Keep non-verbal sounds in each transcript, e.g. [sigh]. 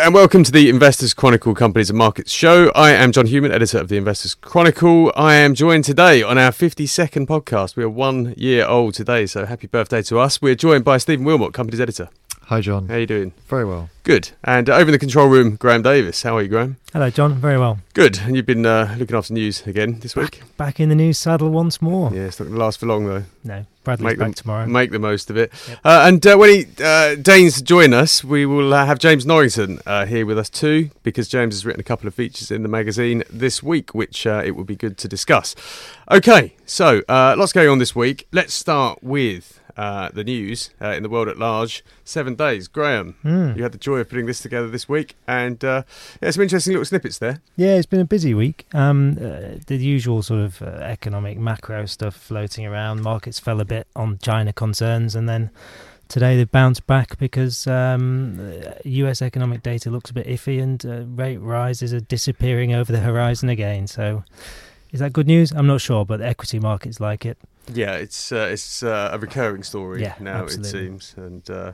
and welcome to the Investors Chronicle Companies and Markets show. I am John Hughman, editor of the Investors Chronicle. I am joined today on our 52nd podcast. We are one year old today, so happy birthday to us. We're joined by Stephen Wilmot, Companies editor. Hi, John. How are you doing? Very well. Good. And uh, over in the control room, Graham Davis. How are you, Graham? Hello, John. Very well. Good. And you've been uh, looking after news again this week? Back, back in the news saddle once more. Yeah, it's not going to last for long, though. No, Bradley's Make back them- tomorrow. Make the most of it. Yep. Uh, and uh, when he uh, deigns join us, we will uh, have James Norrington uh, here with us too, because James has written a couple of features in the magazine this week, which uh, it would be good to discuss. Okay, so uh, lots going on this week. Let's start with uh, the news uh, in the world at large. Seven days. Graham, Mm. you had the joy of putting this together this week, and uh, yeah, some interesting little snippets there. Yeah, it's been a busy week. Um, uh, the usual sort of uh, economic macro stuff floating around. Markets fell a bit on China concerns, and then today they've bounced back because um, uh, U.S. economic data looks a bit iffy, and uh, rate rises are disappearing over the horizon again. So, is that good news? I'm not sure, but the equity markets like it. Yeah, it's uh, it's uh, a recurring story Yeah, now. absolutely. It seems, and uh,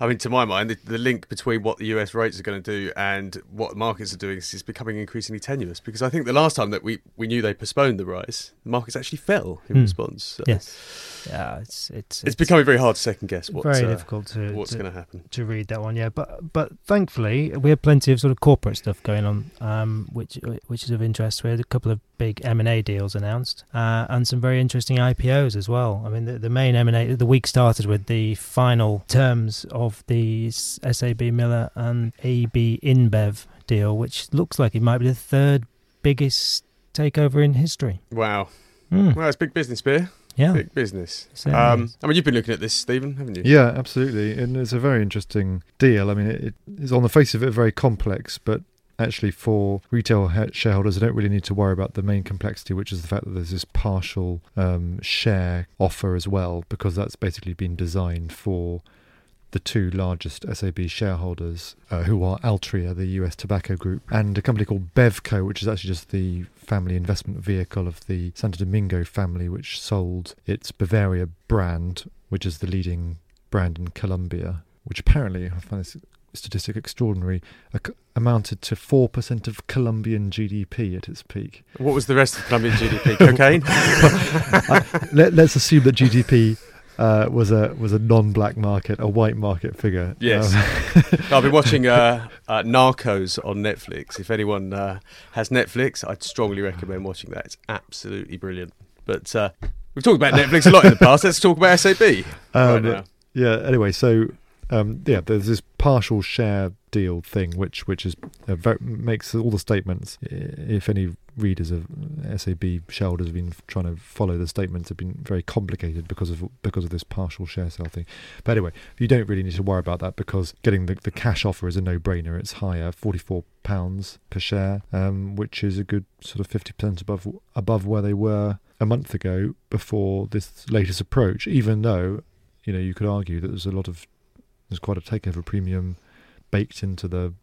I mean, to my mind, the, the link between what the US rates are going to do and what the markets are doing is, is becoming increasingly tenuous. Because I think the last time that we, we knew they postponed the rise, the markets actually fell in Hmm. response. So Yes, yeah, it's it's it's, becoming very hard to second guess what, very uh, difficult to what's going to happen. to read that one, yeah. But but thankfully we have plenty of sort of corporate stuff going on, um, which which is of interest. We had a couple of big M and A deals announced, uh, and some very interesting IPOs as well. I mean, the, the main M and A the week started with the final terms of the S- SAB Miller and AB InBev deal, which looks like it might be the third biggest takeover in history. Wow. Mm, Well, it's big business, beer. yeah, Big business. Um. I mean, you've been looking at this, Stephen, haven't you? Yeah, absolutely. And it's a very interesting deal. I mean, it, it is on the face of it very complex, but actually for retail ha- shareholders, they don't really need to worry about the main complexity, which is the fact that there's this partial um, share offer as well, because that's basically been designed for the two largest SAB shareholders, uh, who are Altria, the US tobacco group, and a company called Bevco, which is actually just the family investment vehicle of the Santo Domingo family, which sold its Bavaria brand, which is the leading brand in Colombia, which apparently, I find this statistic extraordinary, ac- amounted to 4% of Colombian GDP at its peak. What was the rest of Colombian GDP? Cocaine? [laughs] Let, let's assume that GDP uh, was a was a non-black market, a white market figure. Yes. Um, [laughs] I've been watching uh, [laughs] uh, Narcos on Netflix. If anyone uh, has Netflix, I'd strongly recommend watching that. It's absolutely brilliant. But uh, we've talked about Netflix a lot in the past. Let's talk about SAB [laughs] right um, now. Yeah. Anyway, so um, yeah, there's this partial share deal thing, which which is makes all the statements. If any readers of SAB shareholders have been trying to follow the statements, have been very complicated because of because of this partial share sale thing. But anyway, you don't really need to worry about that because getting the, the cash offer is a no-brainer. It's higher, forty-four pounds per share, um, which is a good sort of fifty percent above above where they were a month ago before this latest approach. Even though you know you could argue that there's a lot of there's quite a takeover premium baked into the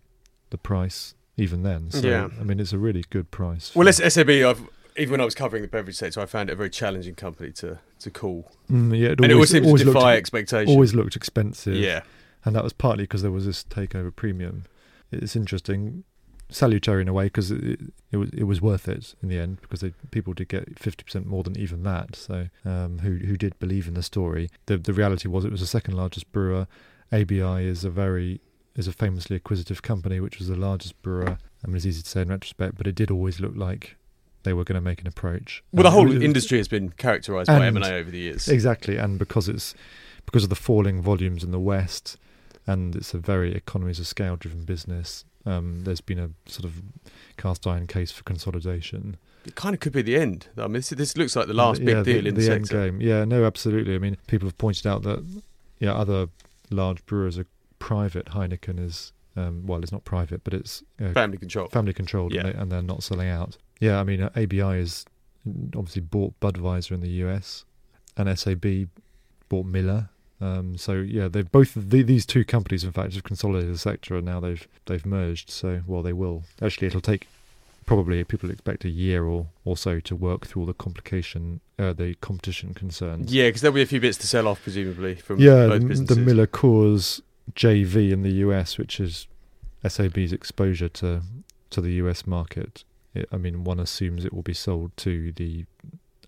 the price even then. So Yeah. I mean it's a really good price. Well, SAB. I've, even when I was covering the beverage sector, I found it a very challenging company to, to call. Mm, yeah, it and it always seems to defy looked, expectation. always looked expensive. yeah. and that was partly because there was this takeover premium. It's interesting, salutary in a way because it, it was it was worth it in the end because they, people did get fifty percent more than even that. So um, who who did believe in the story? The the reality was it was the second largest brewer. ABI is a very is a famously acquisitive company, which was the largest brewer. I mean, it's easy to say in retrospect, but it did always look like they were going to make an approach. Well, the whole was- industry has been characterised by M&A over the years. Exactly, and because it's because of the falling volumes in the West, and it's a very economies of scale driven business. Um, there's been a sort of cast iron case for consolidation. It kind of could be the end. I mean, this, this looks like the last big yeah, deal in the, end sector. game. Yeah, no, absolutely. I mean, people have pointed out that yeah, other large brewers are private. Heineken is um, well, it's not private, but it's uh, Family control. family controlled, Yeah. and, they, and they're not selling out. Yeah, I mean, uh, ABI is obviously bought Budweiser in the US, and SAB bought Miller. Um, so yeah, they've both the, these two companies, in fact, have consolidated the sector, and now they've they've merged. So well, they will actually. It'll take probably people expect a year or, or so to work through all the complication, uh, the competition concerns. Yeah, because there'll be a few bits to sell off, presumably, from yeah, both the, the Miller Coors JV in the US, which is SAB's exposure to to the US market. It, I mean, one assumes it will be sold to the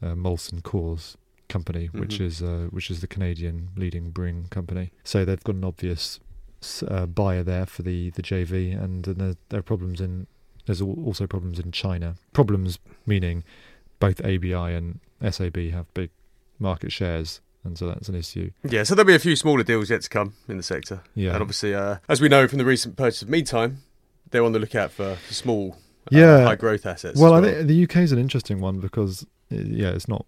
uh, Molson Coors company, which Mhm. is uh, which is the Canadian leading brewing company. So they've got an obvious uh, buyer there for the the JV, and then there, there are problems in. There's also problems in China. Problems meaning both ABI and SAB have big market shares, and so that's an issue. Yeah, so there'll be a few smaller deals yet to come in the sector. Yeah, And obviously, uh, as we know from the recent purchase of Meantime, they're on the lookout for, for small, uh, Yeah. high growth assets. Well, as I think the UK is an interesting one because uh, yeah, it's not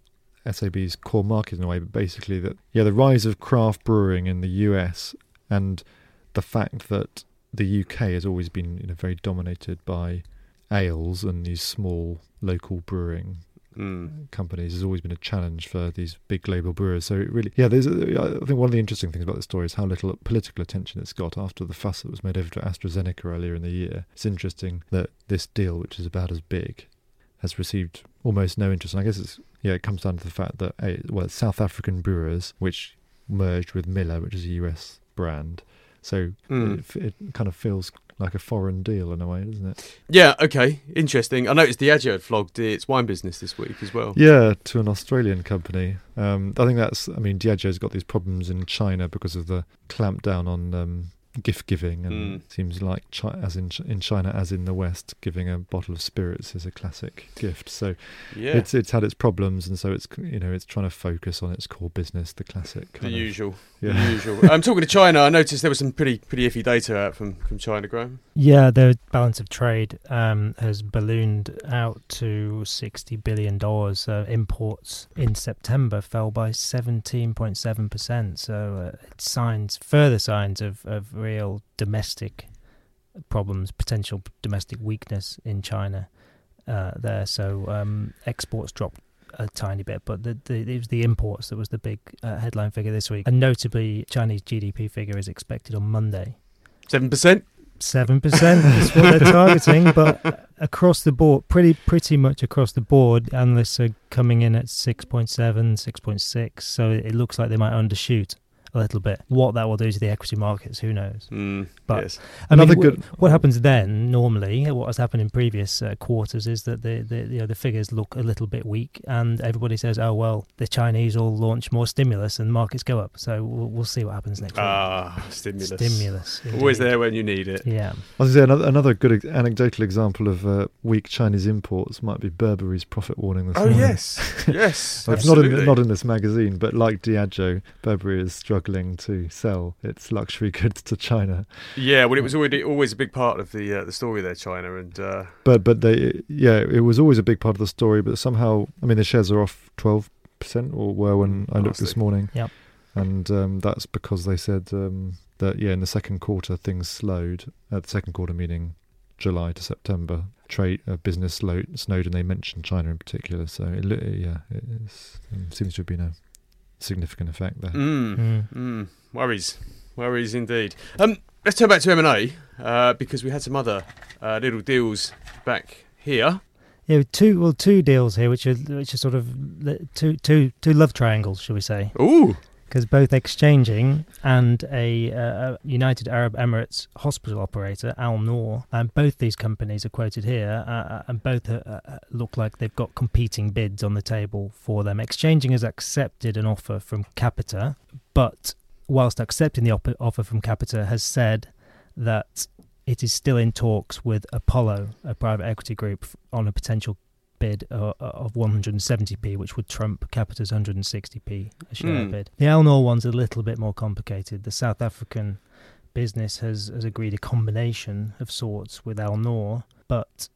SAB's core market in a way, but basically that yeah, the rise of craft brewing in the US and the fact that the UK has always been you know very dominated by ales and these small local brewing Mm. companies has always been a challenge for these big global brewers. So it really, yeah, there's. I think one of the interesting things about this story is how little political attention it's got after the fuss that was made over to AstraZeneca earlier in the year. It's interesting that this deal, which is about as big, has received almost no interest. And I guess it's yeah, it comes down to the fact that eh, well, South African brewers which merged with Miller, which is a US brand. So Mm. it, it kind of feels like a foreign deal in a way, doesn't it? Yeah, okay, interesting. I noticed Diageo had flogged its wine business this week as well. Yeah, to an Australian company. Um, I think that's. I mean, Diageo's got these problems in China because of the clampdown on um, gift giving, and Mm. seems like chi- as in Ch- in China as in the West, giving a bottle of spirits is a classic gift. So Yeah, it's it's had its problems, and so it's you know it's trying to focus on its core business, the classic. the of, usual. Yeah. The usual. I'm talking to China. I noticed there was some pretty pretty iffy data out from, from China, Graham. Yeah, the balance of trade um, has ballooned out to sixty billion dollars. So imports in September fell by seventeen point seven percent. So uh, it's signs, further signs of, of real domestic problems, potential domestic weakness in China uh, there. So um, exports dropped a tiny bit, but the, the, it was the imports that was the big uh, headline figure this week. And notably, Chinese GDP figure is expected on Monday. Seven percent. Seven percent is what they're [laughs] targeting, but across the board, pretty pretty much across the board, analysts are coming in at 6.7, 6.6. So it looks like they might undershoot a little bit. What that will do to the equity markets, who knows? Mm, But- yes. I mean, Another good. What happens then, normally, what has happened in previous uh, quarters is that the, the you know the figures look a little bit weak, and everybody says, "Oh well, the Chinese will launch more stimulus, and markets go up." So we'll, we'll see what happens next Ah, stimulus. week. Stimulus, Always indeed. there when you need it. Yeah. I was to say another, another good anecdotal example of uh, weak Chinese imports might be Burberry's profit warning this Oh morning. yes, [laughs] yes. Well, it's not absolutely. in not in this magazine, but like Diageo, Burberry is struggling to sell its luxury [laughs] goods to China. Yeah, well, it was already always a big part of the uh, the story there, China, and uh, But but they yeah, it was always a big part of the story. But somehow, I mean, the shares are off twelve percent or were when I looked this morning. Yep. And um, that's because they said um, that yeah, in the second quarter things slowed. Uh, the second quarter meaning July to September. Trade uh, business slowed, snowed, and they mentioned China in particular. So it, li- yeah, it is, um, seems to have been a significant effect there. mm, Mm. mm, worries, worries indeed. Um, let's turn back to M and A uh, because we had some other uh, little deals back here. Yeah, two well, two deals here, which are which are sort of the- two two two love triangles, shall we say? Ooh, Because both Xchanging and a, uh, United Arab Emirates hospital operator, Al Noor, and both these companies are quoted here, uh, uh, and both uh, uh, look like they've got competing bids on the table for them. Xchanging has accepted an offer from Capita, but whilst accepting the op- offer from Capita, has said that it is still in talks with Apollo, a private equity group, on a potential bid uh, of 170p, which would trump Capita's 160p a share Hmm. bid. The Al Noor one's a little bit more complicated. The South African business has, has agreed a combination of sorts with Al Noor, but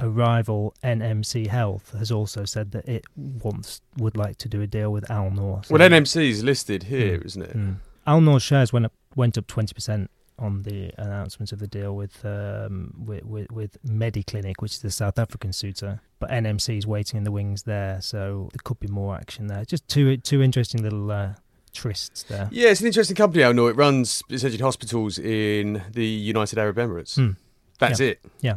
a rival NMC Health has also said that it wants would like to do a deal with Al Noor. well, NMC is listed here, Mm. isn't it? Mm. Al Noor's shares went up went up twenty percent on the announcement of the deal with um, with, with with Mediclinic, which is the South African suitor. But NMC is waiting in the wings there, so there could be more action there. Just two two interesting little uh, trysts there. Yeah, it's an interesting company, I know It runs essentially hospitals in the United Arab Emirates. Hmm. That's it. Yeah,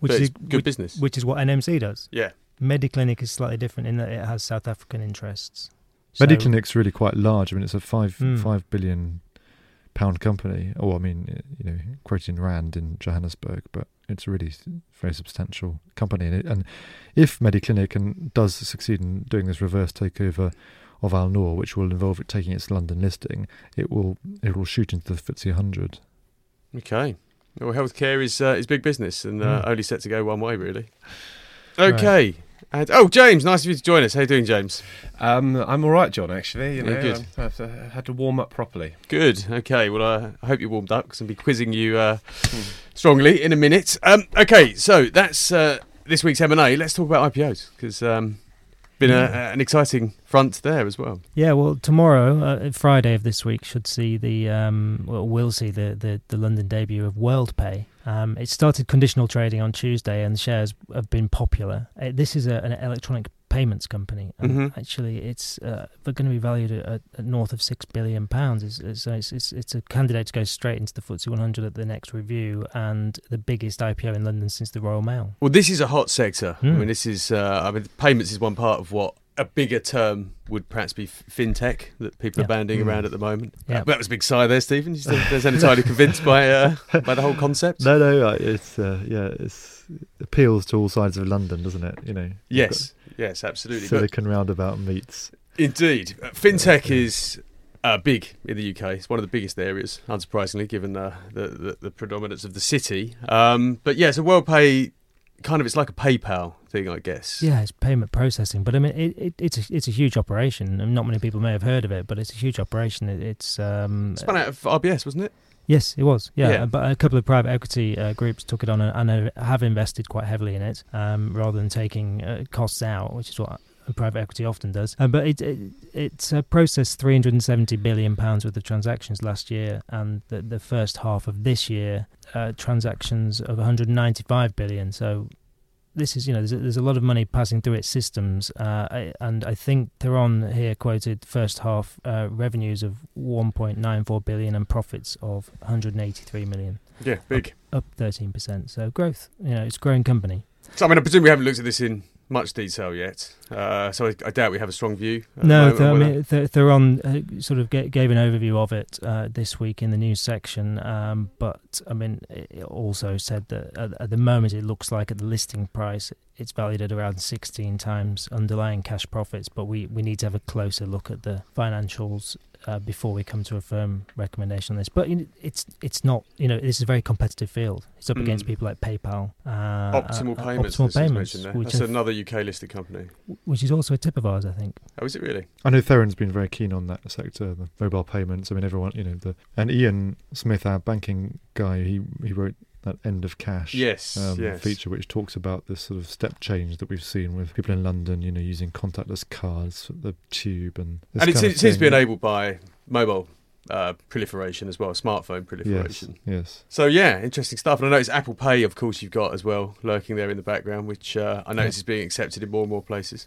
which but is it's good which, business. which is what NMC does. yeah. Mediclinic is slightly different in that it has South African interests. So- Mediclinic's really quite large. I mean, it's a five Mm. five billion pound company. Oh, I mean, you know, quoted in rand in Johannesburg, but it's a really very substantial company. And, it, and if Mediclinic and does succeed in doing this reverse takeover of Al Noor, which will involve it taking its London listing, it will it will shoot into the FTSE 100. Okay. Well, healthcare is uh, is big business and uh, Mm. only set to go one way, really. Okay. And, oh, James, nice of you to join us. How you doing, James? Um, I'm all right, John. Actually, you Yeah, know, good. um, I've uh, had to warm up properly. Good. Okay. Well, uh, I hope you warmed up because I'll be quizzing you uh, strongly in a minute. Um, okay. So that's uh, this week's M and A. Let's talk about IPOs because um, been a, an exciting front there as well. Yeah, well, tomorrow, uh, Friday of this week, should see the um, well, we'll see the, the, the London debut of WorldPay. Um, it started conditional trading on Tuesday, and the shares have been popular. Uh, this is a, an electronic payments company, and Mhm. actually, it's uh, they're going to be valued at, at, north of six billion pounds. It's, it's, it's, it's, it's a candidate to go straight into the FTSE 100 at the next review, and the biggest IPO in London since the Royal Mail. Well, this is a hot sector. I Hmm. mean, this is. Uh, I mean, payments is one part of what a bigger term would perhaps be fintech that people Yeah. are banding Hmm. around at the moment. Yeah. Uh, that was a big sigh there, Stephen. You still there's entirely convinced by uh, by the whole concept. No, no, uh, it's uh, yeah, it's it appeals to all sides of London, doesn't it? You know, Yes. Yes, absolutely. But Silicon roundabout meets. indeed, uh, fintech is. Uh, big in the UK. It's one of the biggest areas, unsurprisingly, given uh, the, the the predominance of the city. Um, but yeah, so WorldPay, kind of, it's like a PayPal thing, I guess. Yeah, it's payment processing, but I mean, it, it, it's a, it's a huge operation, and not many people may have heard of it, but it's a huge operation. It, it's um, Spun out of RBS, wasn't it? yes, it was, yeah, Yeah. But a couple of private equity uh, groups took it on and, and have invested quite heavily in it, um, rather than taking uh, costs out, which is what private equity often does. Uh, but it, it it's uh, processed 370 billion pounds worth of transactions last year, and the, the first half of this year, uh, transactions of 195 billion. So this is you know there's a, there's a lot of money passing through its systems, uh, I- and I think they're here quoted first half uh, revenues of 1.94 billion and profits of 183 million, Yeah, big. up 13 percent. So growth, you know, it's a growing company. So, I mean, I presume we haven't looked at this in much detail yet. Uh, so I, I doubt we have a strong view. the No, moment th- I on mean, th- Theron uh, sort of ga- gave an overview of it uh, this week in the news section, um, but I mean, it also said that at, at the moment it looks like at the listing price it's valued at around 16 times underlying cash profits, but we, we need to have a closer look at the financials uh, before we come to a firm recommendation on this. But you know, it's it's not you know this is a very competitive field. It's up Mm. against people like PayPal, uh, Optimal uh, Payments. Optimal is Payments, which, That's have- another UK listed company. which is also a tip of ours, I think. Oh, is it really? I know Theron's been very keen on that sector, the mobile payments. I mean, everyone, you know, the and Ian Smith, our banking guy, he he wrote that end of cash Yes. um, yes. feature, which talks about this sort of step change that we've seen with people in London, you know, using contactless cards, the tube, and this And it kind seems, of seems to be enabled by mobile uh, proliferation as well, smartphone proliferation. yes. So yeah, interesting stuff. And I notice Apple Pay, of course, you've got as well lurking there in the background, which uh, I notice is being accepted in more and more places.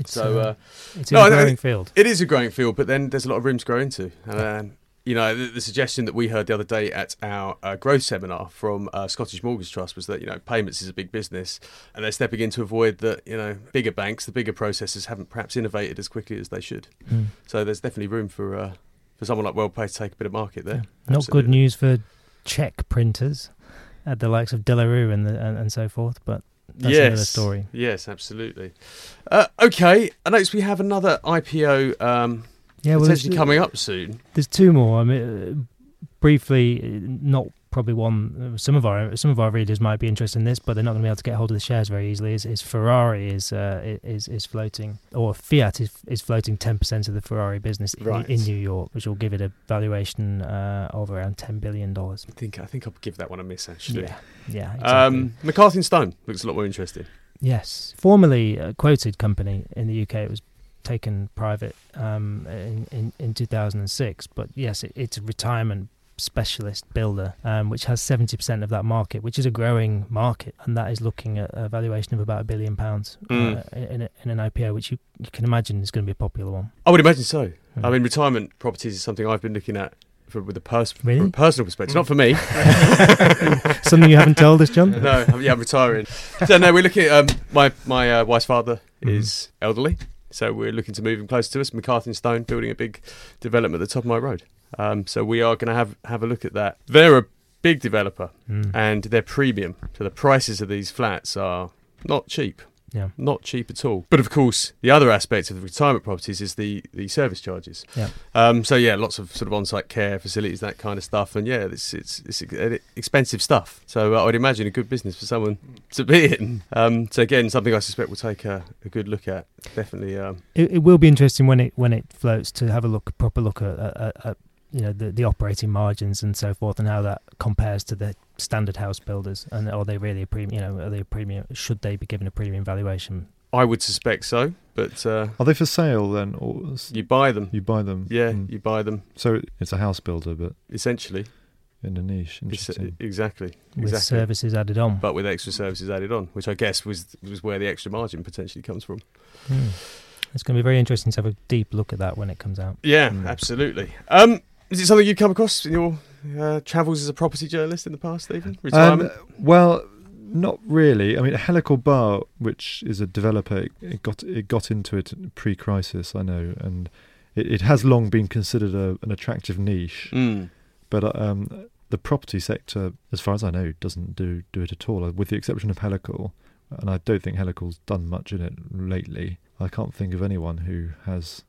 It's, So uh, it's no, a I- growing field. It is a growing field, but then there's a lot of room to grow into. And, um, you know, the, the suggestion that we heard the other day at our uh, growth seminar from uh, Scottish Mortgage Trust was that, you know, payments is a big business and they're stepping in to avoid that, you know, bigger banks, the bigger processors haven't perhaps innovated as quickly as they should. Mm. So there's definitely room for uh, for someone like WorldPay to take a bit of market there. Yeah. Not good news for check printers at the likes of De La Rue and, the, and and so forth, but that's yes. another story. Yes, absolutely. Uh, okay, I notice we have another IPO um, Yeah, well, potentially there's, coming up soon. there's two more. I mean, uh, briefly, uh, not probably one. uh, Some of our some of our readers might be interested in this, but they're not going to be able to get hold of the shares very easily. Is, is Ferrari is uh, is is floating, or Fiat is is floating ten percent of the Ferrari business in, Right. in New York, which will give it a valuation uh, of around ten billion dollars. I think I think I'll give that one a miss actually. Yeah, yeah. Exactly. Um, McCarthy and Stone looks a lot more interesting. Yes, formerly a quoted company in the UK. It was taken private um, in, in in 2006. But yes, it, it's a retirement specialist builder, um, which has 70% of that market, which is a growing market, and that is looking at a valuation of about a billion pounds Mm. uh, in, a, in an IPO, which you, you can imagine is going to be a popular one. I would imagine so. I Mm. mean, retirement properties is something I've been looking at for, with a pers- Really? from a personal perspective, not for me. [laughs] [laughs] Something you haven't told us, John? no, I'm, yeah, I'm retiring. So no, we're looking at um, my my uh, wife's father Mhm. is elderly, so we're looking to move him closer to us. McCarthy and Stone building a big development at the top of my road. Um, so we are going to have have a look at that. They're a big developer, Mm. and they're premium. So the prices of these flats are not cheap. Yeah. Not cheap at all. But of course, the other aspect of the retirement properties is the, the service charges. Yeah. Um, so yeah, lots of sort of on-site care facilities, that kind of stuff, and yeah, it's it's, it's expensive stuff. So uh, I would imagine a good business for someone [laughs] to be in. Um, so again, something I suspect we'll take a, a good look at. Definitely. Um, It, it will be interesting when it when it floats to have a look, proper look at, at, at you know the, the operating margins and so forth, and how that compares to the standard house builders, and are they really a premium? You know, are they a premium? Should they be given a premium valuation? I would suspect so, but uh, Are they for sale then, or you buy them. you buy them? Yeah, Mm. you buy them So it's a house builder, but essentially. in a niche. It's, Interesting. exactly. With Exactly. services added on. But with extra services added on, which I guess was was where the extra margin potentially comes from. Hmm. It's going to be very interesting to have a deep look at that when it comes out. Yeah, Mm. absolutely. Um, is it something you've come across in your uh, travels as a property journalist in the past, Stephen? Um, Retirement? well, not really. I mean, Helical Bar, which is a developer, it- it got it got into it pre-crisis, I know, and it, it has long been considered a, an attractive niche. Mm. But uh, um, the property sector, as far as I know, doesn't do do it at all, uh, with the exception of Helical. And I don't think Helical's done much in it lately. I can't think of anyone who has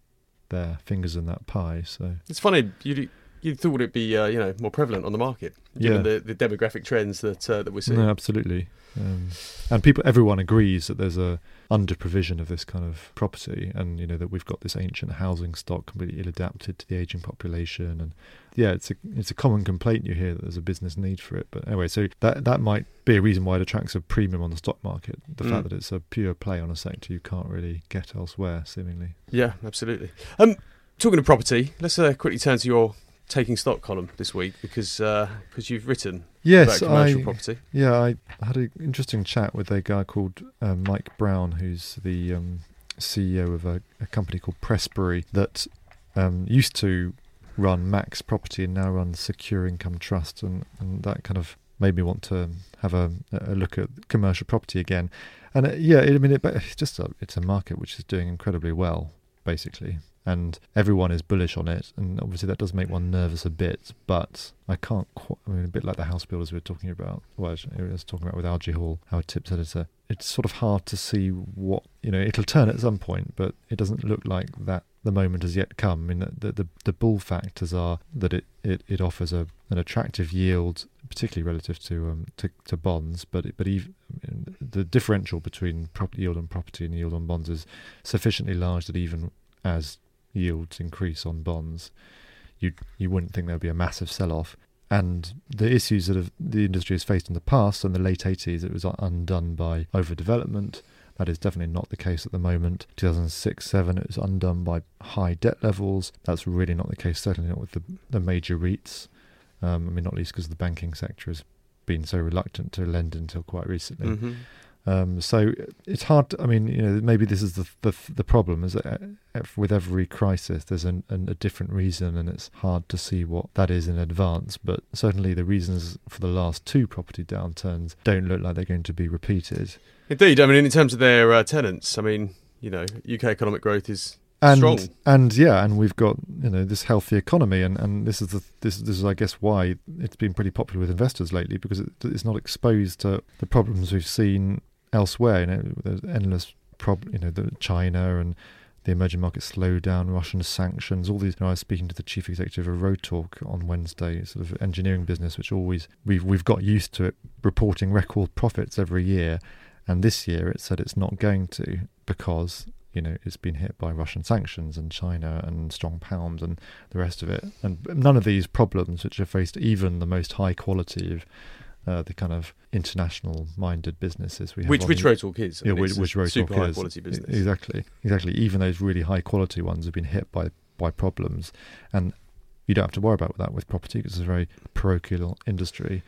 their fingers in that pie. So It's funny. You you thought it'd be uh, you know more prevalent on the market given Yeah. the, the demographic trends that uh, that we're seeing. No, absolutely. Um, and people, everyone agrees that there's a under provision of this kind of property, and you know that we've got this ancient housing stock completely ill adapted to the aging population, and yeah, it's a it's a common complaint you hear that there's a business need for it. But anyway, so that that might be a reason why it attracts a premium on the stock market. The Mm. fact that it's a pure play on a sector you can't really get elsewhere, seemingly. Yeah, absolutely. Um, talking of property, let's uh, quickly turn to your taking stock column this week because because you've written Yes, about commercial I property. Yeah, I had an interesting chat with a guy called uh, Mike Brown, who's the um, CEO of a, a company called Prestbury that um, used to run Max Property and now runs Secure Income Trust, and, and that kind of made me want to have a, a look at commercial property again. And uh, yeah, I mean, it, it's just a, it's a market which is doing incredibly well, basically. And everyone is bullish on it, and obviously that does make one nervous a bit. But I can't. Qu- I mean, a bit like the house builders we were talking about. Well, I was talking about with Algy Hall, Howard Tips editor. It's sort of hard to see what you know. It'll turn at some point, but it doesn't look like that the moment has yet come. I mean, the the, the bull factors are that it, it, it offers a an attractive yield, particularly relative to um to, to bonds. But but even the differential between property yield on property and yield on bonds is sufficiently large that even as yields increase on bonds, you you wouldn't think there'd be a massive sell-off. And the issues that have, the industry has faced in the past, in the late 80s, it was undone by overdevelopment. That is definitely not the case at the moment. 2006 7, it was undone by high debt levels. That's really not the case, certainly not with the, the major REITs. Um, I mean, not least because the banking sector has been so reluctant to lend until quite recently. Mm-hmm. Um, so it's hard. To, I mean, you know, maybe this is the the, the problem is that uh, with every crisis, there's an, an, a different reason, and it's hard to see what that is in advance. But certainly, the reasons for the last two property downturns don't look like they're going to be repeated. Indeed, I mean, in terms of their uh, tenants, I mean, you know, UK economic growth is And strong. and yeah, and we've got you know this healthy economy, and, and this is the this this is I guess why it's been pretty popular with investors lately because it, it's not exposed to the problems we've seen elsewhere. You know, there's endless prob you know the China and the emerging market slowdown, Russian sanctions, all these. You know, I was speaking to the chief executive of Rotork on Wednesday, sort of engineering business, which always we've we've got used to it reporting record profits every year, and this year it said it's not going to because you know it's been hit by Russian sanctions and China and strong pounds and the rest of it, and none of these problems which have faced even the most high quality of uh, the kind of international minded businesses we have which which Talk is. Yeah, which, which Road super high is. quality business. Exactly, exactly. Even those really high quality ones have been hit by by problems, and you don't have to worry about that with property because it's a very parochial industry.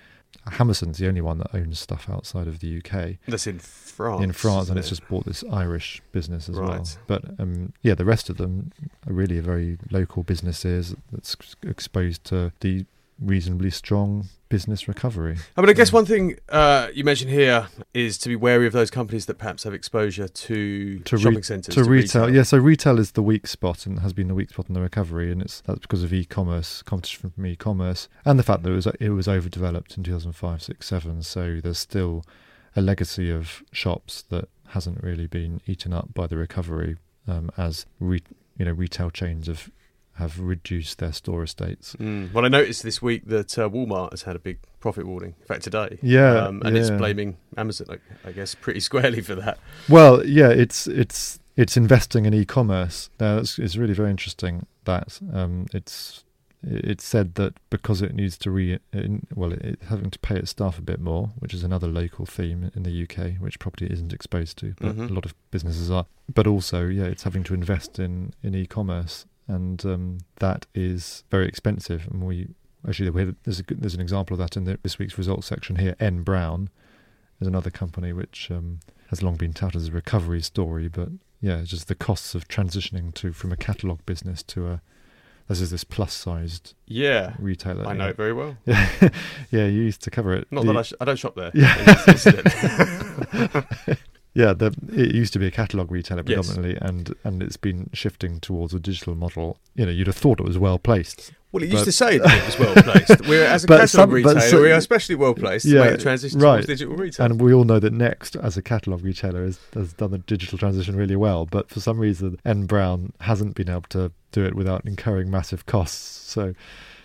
Hammerson's the only one that owns stuff outside of the UK That's in France. in France, and it's just bought this Irish business as well. But um, yeah, the rest of them are really very local businesses that's exposed to the reasonably strong business recovery. I mean, I guess one thing uh, you mentioned here is to be wary of those companies that perhaps have exposure to, To re- shopping centres. to retail, yeah. So retail is the weak spot and has been the weak spot in the recovery, and it's that's because of e-commerce competition from e-commerce and the fact that it was it was overdeveloped in 2005, 6, 7. So there's still a legacy of shops that hasn't really been eaten up by the recovery um, as re- you know retail chains have have reduced their store estates. Mm. Well, I noticed this week that uh, Walmart has had a big profit warning. In fact, today. Yeah, Um, and it's blaming Amazon, I, I guess, pretty [laughs] squarely for that. Well, yeah, it's it's it's investing in e-commerce. Now, it's, it's really very interesting that um, it's it's said that because it needs to re in, well, it, it's having to pay its staff a bit more, which is another local theme in the UK, which property isn't exposed to, but Mhm. a lot of businesses are. But also, yeah, it's having to invest in in e-commerce, and um, that is very expensive. And we actually there's a, there's an example of that in the, this week's results section here. N Brown is another company which um, has long been touted as a recovery story, but yeah, it's just the costs of transitioning to from a catalogue business to a this is this plus-sized Yeah, retailer. I know it very well. Yeah, [laughs] yeah, you used to cover it. Not The- that I, sh- I don't shop there. [laughs] Yeah. [laughs] It's- it's it. yeah, the, it used to be a catalogue retailer Yes. predominantly, and and it's been shifting towards a digital model. You know, you'd have thought it was well placed. well, it used to say that it was well placed. [laughs] We're as a But catalogue some- retailer, so- we are especially well placed to make the transition right. towards digital retail. And we all know that Next, as a catalogue retailer, has, has done the digital transition really well. But for some reason, N Brown hasn't been able to do it without incurring massive costs. So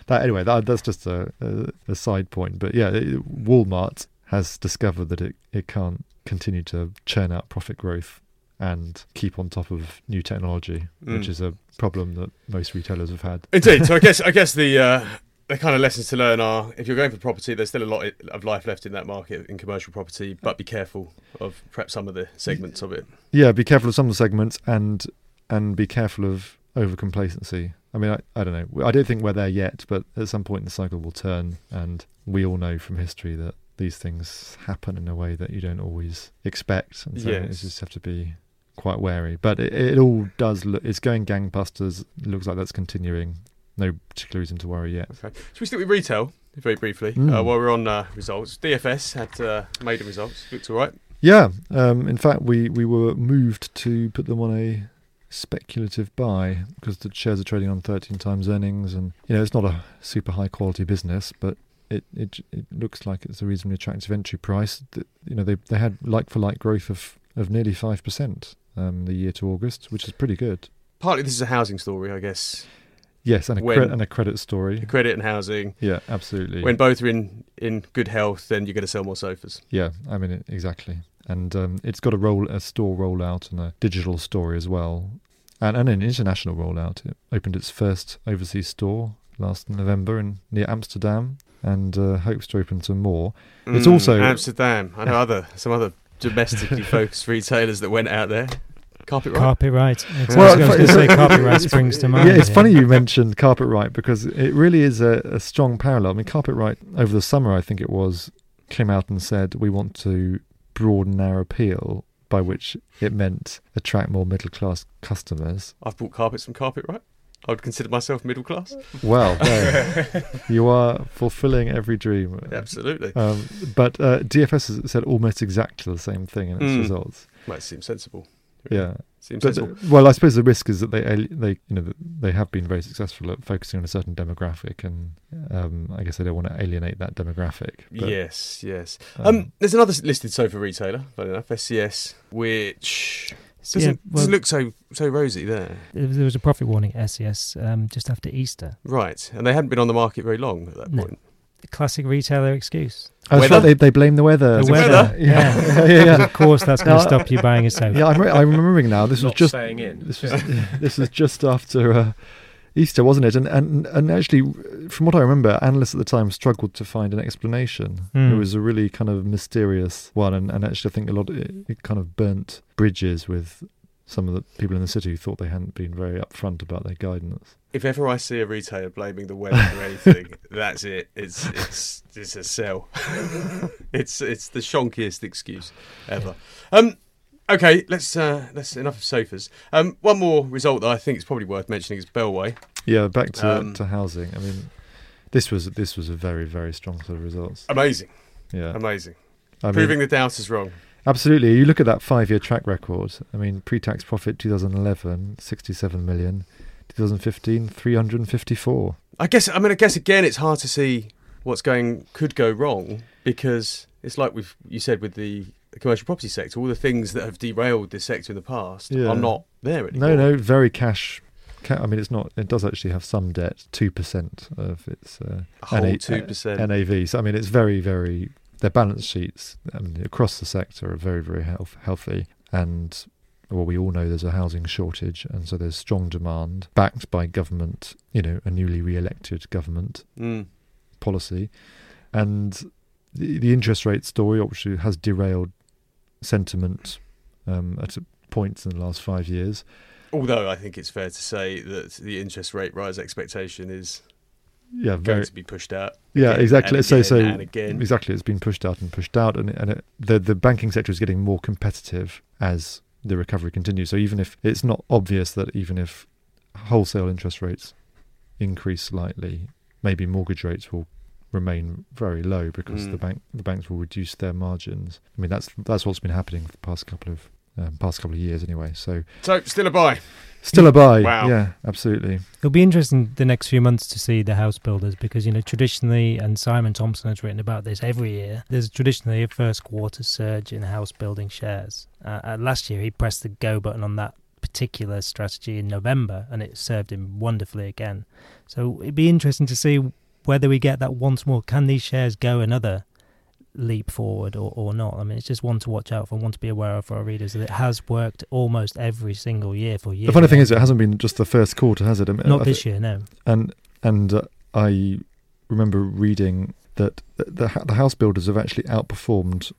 that anyway, that, that's just a, a, a side point. But yeah, Walmart has discovered that it, it can't continue to churn out profit growth and keep on top of new technology, which Mm. is a problem that most retailers have had. Indeed. So I guess I [laughs] guess the uh, the kind of lessons to learn are if you're going for property, there's still a lot of life left in that market in commercial property, but be careful of perhaps some of the segments of it. Yeah, be careful of some of the segments and and be careful of over complacency. I mean, I, I don't know. I don't think we're there yet, but at some point the cycle will turn, and we all know from history that these things happen in a way that you don't always expect, and so Yes. you just have to be quite wary. But it, it all does look. It's going gangbusters. It looks like that's continuing. No particular reason to worry yet. Okay. Should we stick with retail very briefly Mm. uh, while we're on uh, results? DFS had uh, made the results. Looked all right. Yeah. Um, in fact, we, we were moved to put them on a speculative buy because the shares are trading on 13 times earnings, and you know it's not a super high quality business, but it it, it looks like it's a reasonably attractive entry price. You know they they had like for like growth of of nearly five percent um, the year to August, which is pretty good. Partly this is a housing story, I guess. Yes, and a When- cre- and a credit story. Credit and housing. Yeah, absolutely. When both are in, in good health, then you're going to sell more sofas. Yeah, I mean exactly, and um, it's got a roll a store rollout and a digital story as well, and and an international rollout. It opened its first overseas store last November in near Amsterdam, and uh, hopes to open some more. It's Mm, also- Amsterdam. I know [laughs] other some other domestically [laughs] focused retailers that went out there. Carpetright. Carpet right. It's- Well, I was going to say [laughs] Carpetright springs to mind. yeah, it's funny you mentioned Carpetright because it really is a, a strong parallel. I mean, Carpetright over the summer, I think it was, came out and said we want to broaden our appeal, by which it meant attract more middle class customers. I've bought carpets from Carpetright. I would consider myself middle class. Well, [laughs] you are fulfilling every dream. Absolutely. Um, but uh, DFS has said almost exactly the same thing in its Mm. results. Might seem sensible. Yeah, Seems but sensible. uh, well, I suppose the risk is that they they you know they have been very successful at focusing on a certain demographic, and um, I guess they don't want to alienate that demographic. But, yes, yes. um, Um, there's another listed sofa retailer, funny enough, SCS, which doesn't, Yeah, well- doesn't look so so rosy there. There was- a profit warning at SCS um, just after Easter. Right, and they hadn't been on the market very long at that No. point. The classic retailer excuse. that's weather? right, they they blame the weather. The it weather. weather? Yeah, [laughs] yeah, yeah. Yeah. of course that's going to stop you buying a sofa. Yeah, I'm, re- I'm remembering now. This was just staying in. This was [laughs] this was just after uh, Easter, wasn't it? And and and actually, from what I remember, analysts at the time struggled to find an explanation. Hmm. It was a really kind of mysterious one, and, and actually, I think a lot it, it kind of burnt bridges with some of the people in the city who thought they hadn't been very upfront about their guidance. If ever I see a retailer blaming the weather for anything, [laughs] that's it. It's it's it's a sell. [laughs] it's it's the shonkiest excuse ever. Um, okay, let's uh, let's enough of sofas. Um, one more result that I think is probably worth mentioning is Bellway. Yeah, back to Um, to housing. I mean, this was this was a very very strong set of results. Amazing, Yeah, amazing. I mean, Proving the doubters wrong. absolutely. You look at that five-year track record. I mean, pre-tax profit 2011, 67 million. 2015, 354. I guess. I mean, I guess again, it's hard to see what's going could go wrong because it's like we've you said with the commercial property sector. All the things that have derailed this sector in the past Yeah. are not there anymore. No, no, very cash. ca- I mean, it's not. It does actually have some debt, two percent of its uh, a whole NA two percent. NAV. So I mean, it's very, very. Their balance sheets I mean, across the sector are very, very health, healthy, and well, we all know there's a housing shortage, and so there's strong demand backed by government. You know, a newly re-elected government Mm. policy, and the, the interest rate story obviously has derailed sentiment um, at points in the last five years. Although I think it's fair to say that the interest rate rise expectation is Yeah, going very. to be pushed out. Yeah, exactly. So, again so again. exactly, it's been pushed out and pushed out, and and it, the the banking sector is getting more competitive as the recovery continues. So even if it's not obvious that even if wholesale interest rates increase slightly, maybe mortgage rates will remain very low because Mm. the bank the banks will reduce their margins. I mean that's that's what's been happening for the past couple of um, past couple of years anyway. So So still a buy. still a buy. Wow. Yeah, absolutely. It'll be interesting the next few months to see the house builders because you know traditionally, and Simon Thompson has written about this every year. There's traditionally a first quarter surge in house building shares. Uh, uh, last year, he pressed the go button on that particular strategy in November, and it served him wonderfully again. So it'd be interesting to see whether we get that once more. Can these shares go another leap forward or, or not? I mean, it's just one to watch out for, one to be aware of for our readers that it has worked almost every single year for years. The funny thing is, it hasn't been just the first quarter, has it? I mean, not I this year, no. and and uh, I remember reading that the, the the house builders have actually outperformed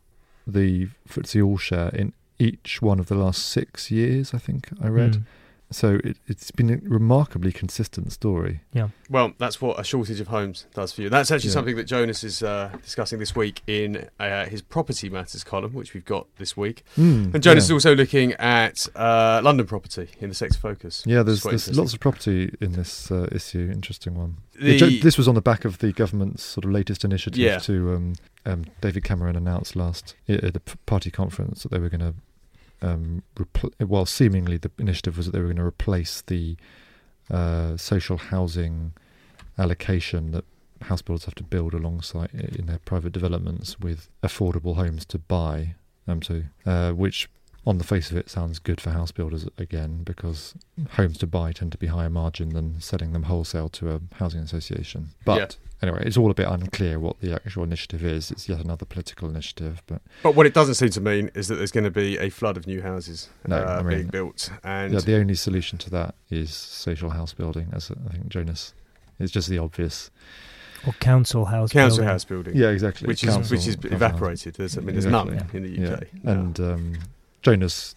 the FTSE All Share in each one of the last six years. I think I read. Mm. So it, it's been a remarkably consistent story. Yeah. Well, that's what a shortage of homes does for you. That's actually Yeah. something that Jonas is uh, discussing this week in uh, his property matters column, which we've got this week. Mm, And Jonas yeah. is also looking at uh, London property in the sector focus. Yeah, there's there's lots of property in this uh, issue. Interesting one. The- Yeah, Jo- this was on the back of the government's sort of latest initiative Yeah. to um, um, David Cameron announced last at the party conference that they were going to um, repl- well, seemingly the initiative was that they were going to replace the uh, social housing allocation that house builders have to build alongside in their private developments with affordable homes to buy. Um, uh, which on the face of it sounds good for house builders again because homes to buy tend to be higher margin than selling them wholesale to a housing association. But anyway, it's all a bit unclear what the actual initiative is. It's yet another political initiative, but But what it doesn't seem to mean is that there's going to be a flood of new houses No, uh, I mean- being built. And yeah, the only solution to that is social house building, as I think Jonas. It's just the obvious. Or council house. council building. house building, Yeah, exactly. which is which is evaporated. There's, I mean, there's none Exactly. in the Yeah, UK. No. and um, Jonas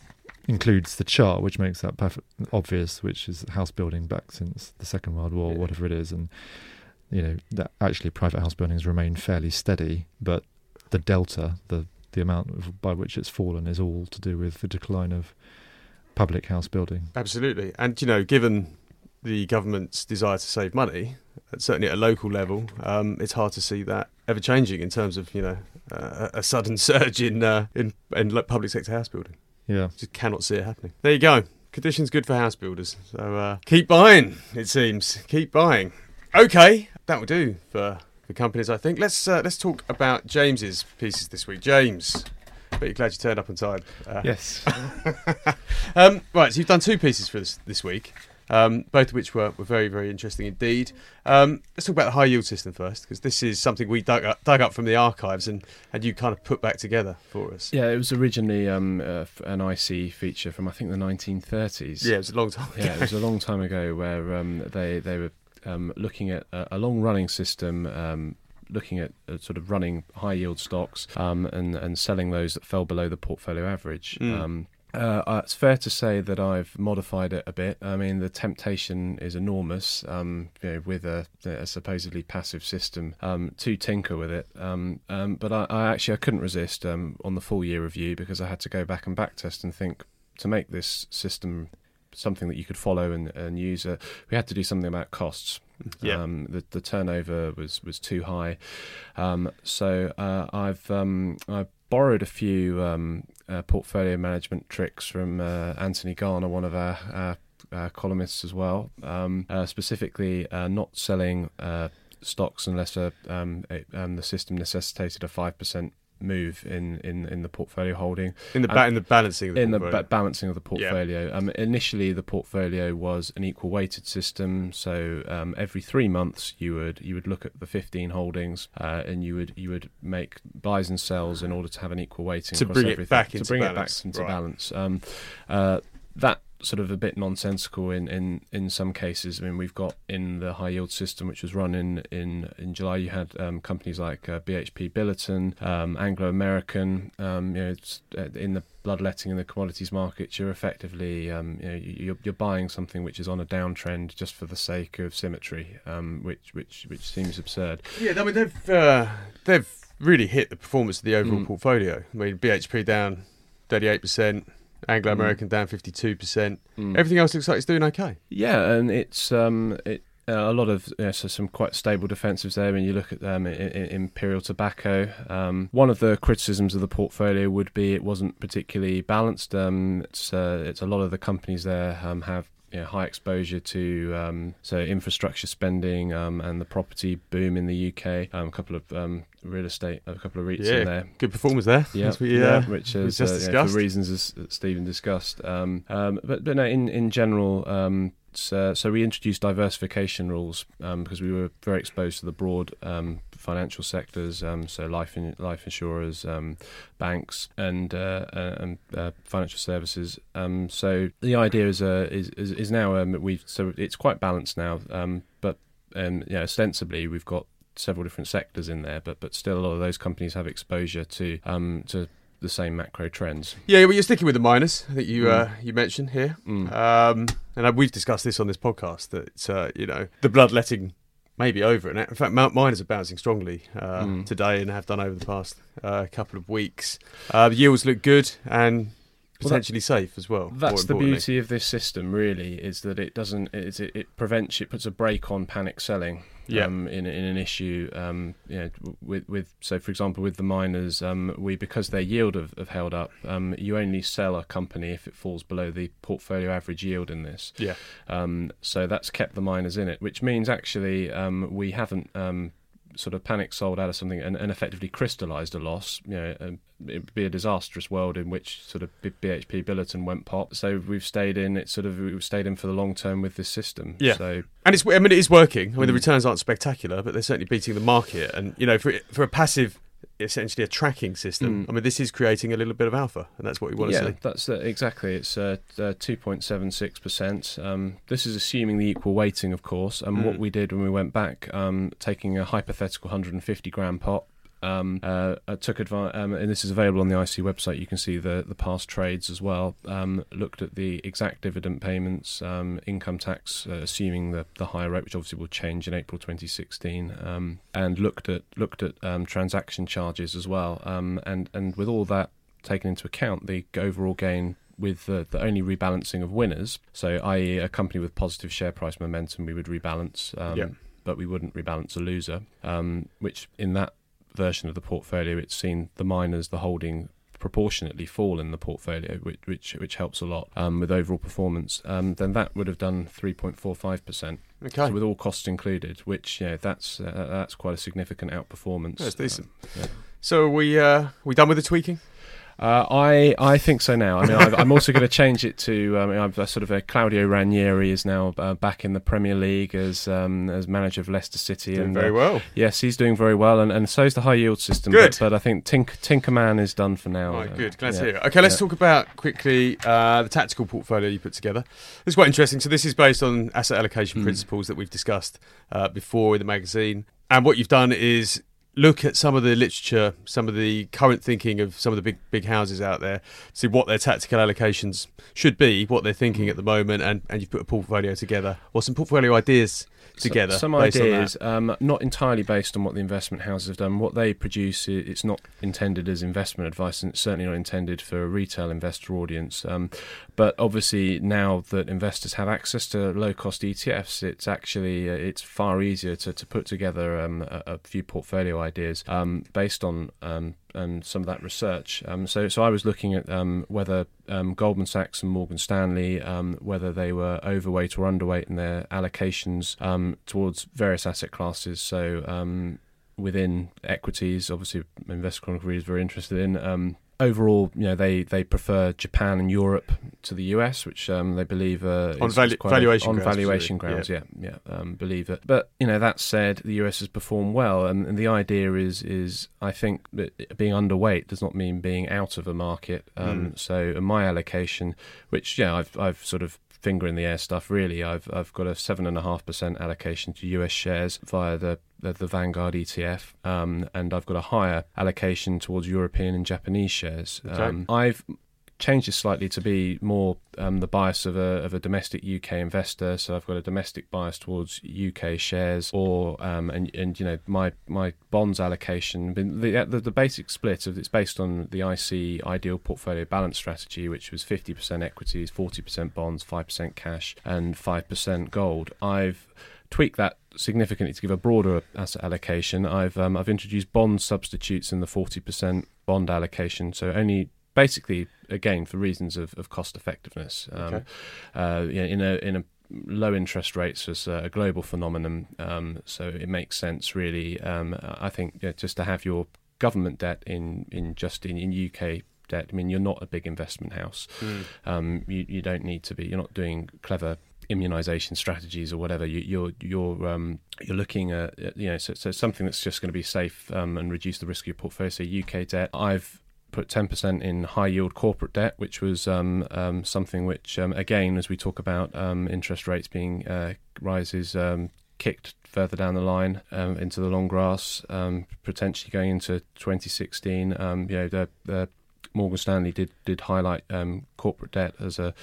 includes the chart, which makes that perfect obvious, which is house building back since the Second World War, Yeah. whatever it is, and you know that actually private house building has remained fairly steady, but the delta, the the amount of, by which it's fallen, is all to do with the decline of public house building. Absolutely. And, you know, given the government's desire to save money, certainly at a local level, um, it's hard to see that ever changing in terms of, you know, uh, a sudden [laughs] surge in, uh, in, in public sector house building. Yeah, Just cannot see it happening. There you go. Conditions good for house builders. So uh, keep buying, it seems. Keep buying. Okay, that will do for the companies, I think. Let's uh, let's talk about James's pieces this week. James, but you're glad you turned up on time. Uh, Yes. [laughs] um, right, so you've done two pieces for this this week, um, both of which were, were very, very interesting indeed. Um, let's talk about the high yield system first, because this is something we dug up, dug up from the archives and, and you kind of put back together for us. yeah, it was originally um, uh, an IC feature from I think the 1930s. Yeah, it was a long time ago. yeah, it was a long [laughs] time ago where um, they they were um, looking at a, a long running system. Um, Looking at uh, sort of running high yield stocks um, and and selling those that fell below the portfolio average. Mm. Um, uh, uh, it's fair to say that I've modified it a bit. I mean, the temptation is enormous um, you know, with a, a supposedly passive system um, to tinker with it. Um, um, but I, I actually I couldn't resist um, on the full year review because I had to go back and backtest and think to make this system something that you could follow and, and use. Uh, we had to do something about costs. Yeah. Um, the, the turnover was, was too high. Um, so uh, I've um, I've borrowed a few um, uh, portfolio management tricks from uh, Anthony Garner, one of our, our, columnists as well. Um, uh, specifically, uh, not selling stocks unless a, um, it, um, the system necessitated a five percent move in, in, in the portfolio holding in the ba- in the balancing of the in the ba- balancing of the portfolio. Um, initially, the portfolio was an equal weighted system, so um, every three months you would you would look at the 15 holdings uh, and you would you would make buys and sells in order to have an equal weighting To across bring it everything, back to into bring balance, it back into right. balance. Um, uh, that sort of a bit nonsensical in, in, in some cases. I mean, we've got in the high yield system, which was run in in, in July, you had um, companies like uh, BHP Billiton, um, Anglo American. Um, you know, it's, uh, in the bloodletting in the commodities markets, you're effectively um, you know, you're, you're buying something which is on a downtrend just for the sake of symmetry, um, which which which seems absurd. Yeah, I mean they've uh, they've really hit the performance of the overall Mm. portfolio. I mean BHP down thirty eight percent, Anglo American down fifty two percent. Mm. Everything else looks like it's doing okay. Yeah, and it's um, it, uh, a lot of know, so some quite stable defensives there. When you look at um, I- I- Imperial Tobacco, um, one of the criticisms of the portfolio would be it wasn't particularly balanced. Um, it's uh, it's a lot of the companies there um, have. You know, high exposure to um, so infrastructure spending um, and the property boom in the UK. Um, a couple of um, real estate, a couple of REITs Yeah, in there. Good performance there. Yeah, as we, yeah, uh, which is just uh, yeah, for reasons as Stephen discussed. Um, um, but but no, in in general, um, so, we introduced diversification rules um, because we were very exposed to the broad um, financial sectors, um, so life in, life insurers, um, banks, and uh, uh, and uh, financial services. Um, so the idea is uh, is, is now um, we've so it's quite balanced now, but um, yeah, ostensibly we've got several different sectors in there, but but still a lot of those companies have exposure to um to the same macro trends. Yeah, well, you're sticking with the miners. that you Mm. uh, you mentioned here, Mm. um, and uh, we've discussed this on this podcast that uh, you know the bloodletting may be over, and in fact, Mount miners are bouncing strongly uh, Mm. today and have done over the past uh, couple of weeks. Uh, the yields look good and Well, that- potentially safe as well. That's the beauty of this system, really, is that it doesn't it, it, prevents it puts a brake on panic selling. Yeah. Um, in in an issue, um, you know, with with so for example with the miners, um, we because their yield have, have held up, um, you only sell a company if it falls below the portfolio average yield in this. Yeah. Um, so that's kept the miners in it, which means actually um, we haven't um, sort of panic sold out of something and, and effectively crystallized a loss. You know, it would be a disastrous world in which sort of BHP Billiton went pop. So we've stayed in. It's sort of we've stayed in for the long term with this system. Yeah. So And it's, I mean, it is working. I mean, the Mm. returns aren't spectacular, but they're certainly beating the market. And you know, for for a passive, essentially a tracking system, Mm. I mean, this is creating a little bit of alpha, and that's what we want to yeah, see. that's uh, exactly. It's uh, two point seven six percent. Um, This is assuming the equal weighting, of course. And Mm. what we did when we went back, um, taking a hypothetical 150 gram pot. Um, uh, I took advantage, um, and this is available on the IC website. You can see the, the past trades as well. Um, looked at the exact dividend payments, um, income tax, uh, assuming the, the higher rate, which obviously will change in April 2016, um, and looked at looked at um, transaction charges as well. Um, and and with all that taken into account, the overall gain with the, the only rebalancing of winners, so i.e. a company with positive share price momentum, we would rebalance, um, Yeah. but we wouldn't rebalance a loser, um, which in that version of the portfolio, it's seen the miners, the holding proportionately fall in the portfolio, which which, which helps a lot um, with overall performance. Um, then that would have done 3.45 percent, Okay, so with all costs included, which yeah, that's uh, that's quite a significant outperformance. That's decent. Um, yeah. so are we uh, we done with the tweaking? Uh, I I think so now. I mean, I've, I'm also going to change it to. I mean, I've sort of a Claudio Ranieri is now uh, back in the Premier League as um, as manager of Leicester City, Doing and very uh, well. yes, he's doing very well, and, and so is the high yield system. Good. but, but I think Tink, Tinkerman is done for now. Right, good. Glad yeah. to hear. it. Okay, let's Yeah. talk about quickly uh, the tactical portfolio you put together. It's quite interesting. So this is based on asset allocation Mm. principles that we've discussed uh, before in the magazine. And what you've done is look at some of the literature, some of the current thinking of some of the big big houses out there, see what their tactical allocations should be, what they're thinking at the moment, and, and you've put a portfolio together or some portfolio ideas together. Some, some ideas, um, not entirely based on what the investment houses have done. What they produce, it's not intended as investment advice, and it's certainly not intended for a retail investor audience. Um, but obviously, now that investors have access to low-cost ETFs, it's actually uh, it's far easier to, to put together um, a, a, few portfolio ideas um, based on um, some of that research. Um, so, so I was looking at um, whether um, Goldman Sachs and Morgan Stanley, um, whether they were overweight or underweight in their allocations um, towards various asset classes. So, within equities, obviously, Investor Chronicle is very interested in overall, you know, they, they prefer Japan and Europe to the US, which um, they believe uh, on valu- valuation on grounds, valuation grounds. Yeah, yeah, yeah um, believe it. But you know, that said, the US has performed well, and, and, the idea is is I think that being underweight does not mean being out of a market. Um, mm. So my allocation, which yeah, I've I've sort of finger in the air stuff. Really, I've I've got a seven and a half percent allocation to US shares via the the, the Vanguard ETF, um, and I've got a higher allocation towards European and Japanese shares. Okay. Um, I've changed it slightly to be more um, the bias of a of a domestic UK investor. So I've got a domestic bias towards UK shares, or um, and and you know my my bonds allocation. The, the, the basic split of it's based on the IC ideal portfolio balance strategy, which was fifty percent equities, forty percent bonds, five percent cash, and five percent gold. I've tweaked that significantly to give a broader asset allocation. I've um, I've introduced bond substitutes in the forty percent bond allocation, so only basically again for reasons of, of cost effectiveness. Um, okay. uh, you know, in a in a low interest rates as a global phenomenon, um, so it makes sense really. Um, I think you know, just to have your government debt in in just in, in UK debt. I mean, you're not a big investment house. Mm. you you don't need to be. You're not doing clever immunization strategies or whatever. You, you're you're um, you're looking at you know so, so something that's just going to be safe um, and reduce the risk of your portfolio. So UK debt. I've put 10% in high yield corporate debt, which was um, um, something which, um, again, as we talk about um, interest rates being uh, rises, um, kicked further down the line into the long grass, potentially going into 2016. you know, the, the Morgan Stanley did did highlight um, corporate debt as a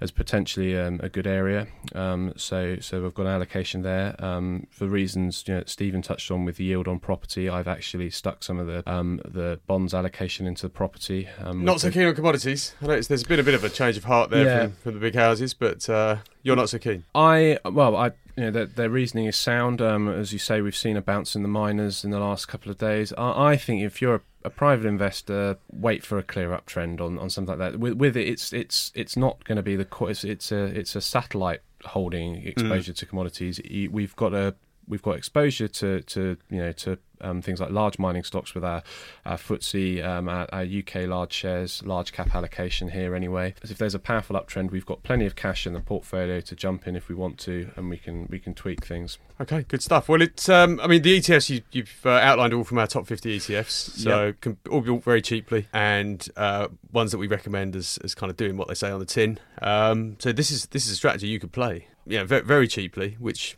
as potentially um, a good area. Um, so so we've got an allocation there um, for reasons you know Stephen touched on with the yield on property. I've actually stuck some of the um, the bonds allocation into the property. Um, not so the, keen on commodities. I know there's been a bit of a change of heart there yeah. from, from the big houses, but uh, you're not so keen. I well I you know their, their reasoning is sound. as you say, we've seen a bounce in the miners in the last couple of days. I, I think if you're a a private investor wait for a clear uptrend on, on something like that. With, with it, it's it's it's not going to be the it's, it's a it's a satellite holding exposure mm. to commodities. We've got a we've got exposure to, to you know to um, things like large mining stocks with our, our FTSE, um, our, our, UK large shares, large cap allocation here anyway. As if there's a powerful uptrend, we've got plenty of cash in the portfolio to jump in if we want to, and we can we can tweak things. Okay, good stuff. Well, it's um, I mean the ETFs you, have uh, outlined all from our top 50 ETFs, so yep. can all be bought very cheaply, and uh, ones that we recommend as, as kind of doing what they say on the tin. Um, so this is this is a strategy you could play, yeah, very, very cheaply, which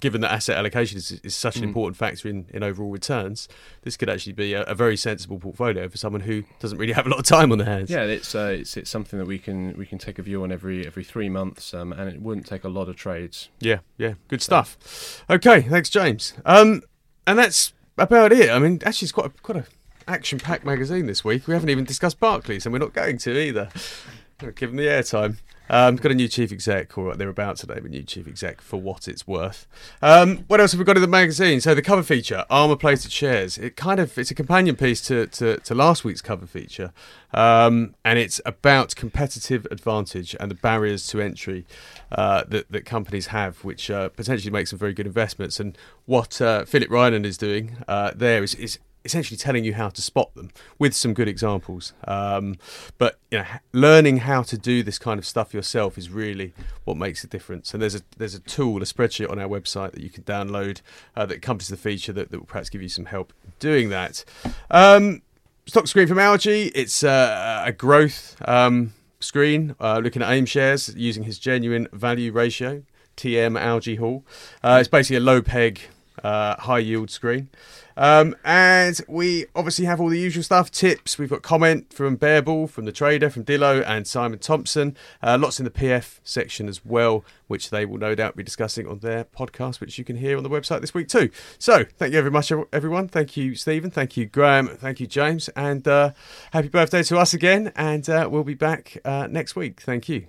given that asset allocation is, is such an mm. important factor in, in overall returns, this could actually be a, a, very sensible portfolio for someone who doesn't really have a lot of time on their hands. Yeah, it's uh, it's it's something that we can we can take a view on every every three months, um, and it wouldn't take a lot of trades. Yeah, yeah, good stuff. Okay, thanks, James. Um, and that's about it. I mean, actually, it's quite a, quite a action packed magazine this week. We haven't even discussed Barclays, and we're not going to either. Give them the airtime. Um, got a new chief exec, or they're about to name a new chief exec for what it's worth. Um, what else have we got in the magazine? So the cover feature, armor plated shares. It kind of it's a companion piece to to, to last week's cover feature, um, and it's about competitive advantage and the barriers to entry uh, that that companies have, which uh, potentially make some very good investments. And what uh, Philip Ryland is doing uh, there is is essentially telling you how to spot them with some good examples. Um, but you know, learning how to do this kind of stuff yourself is really what makes a difference. And there's a there's a tool, a spreadsheet on our website that you can download uh, that accompanies the feature that, that will perhaps give you some help doing that. Um, stock screen from Algy. It's uh, a growth um, screen uh, looking at AIM shares using his genuine value ratio. TM Algy Hall. Uh, it's basically a low peg uh, high yield screen. Um, and we obviously have all the usual stuff tips. We've got comment from Bearbull, from the trader, from Dillow, and Simon Thompson. Uh, lots in the PF section as well, which they will no doubt be discussing on their podcast, which you can hear on the website this week too. So thank you very much, everyone. Thank you, Stephen. Thank you, Graham. Thank you, James. And uh, happy birthday to us again. And uh, we'll be back uh, next week. Thank you.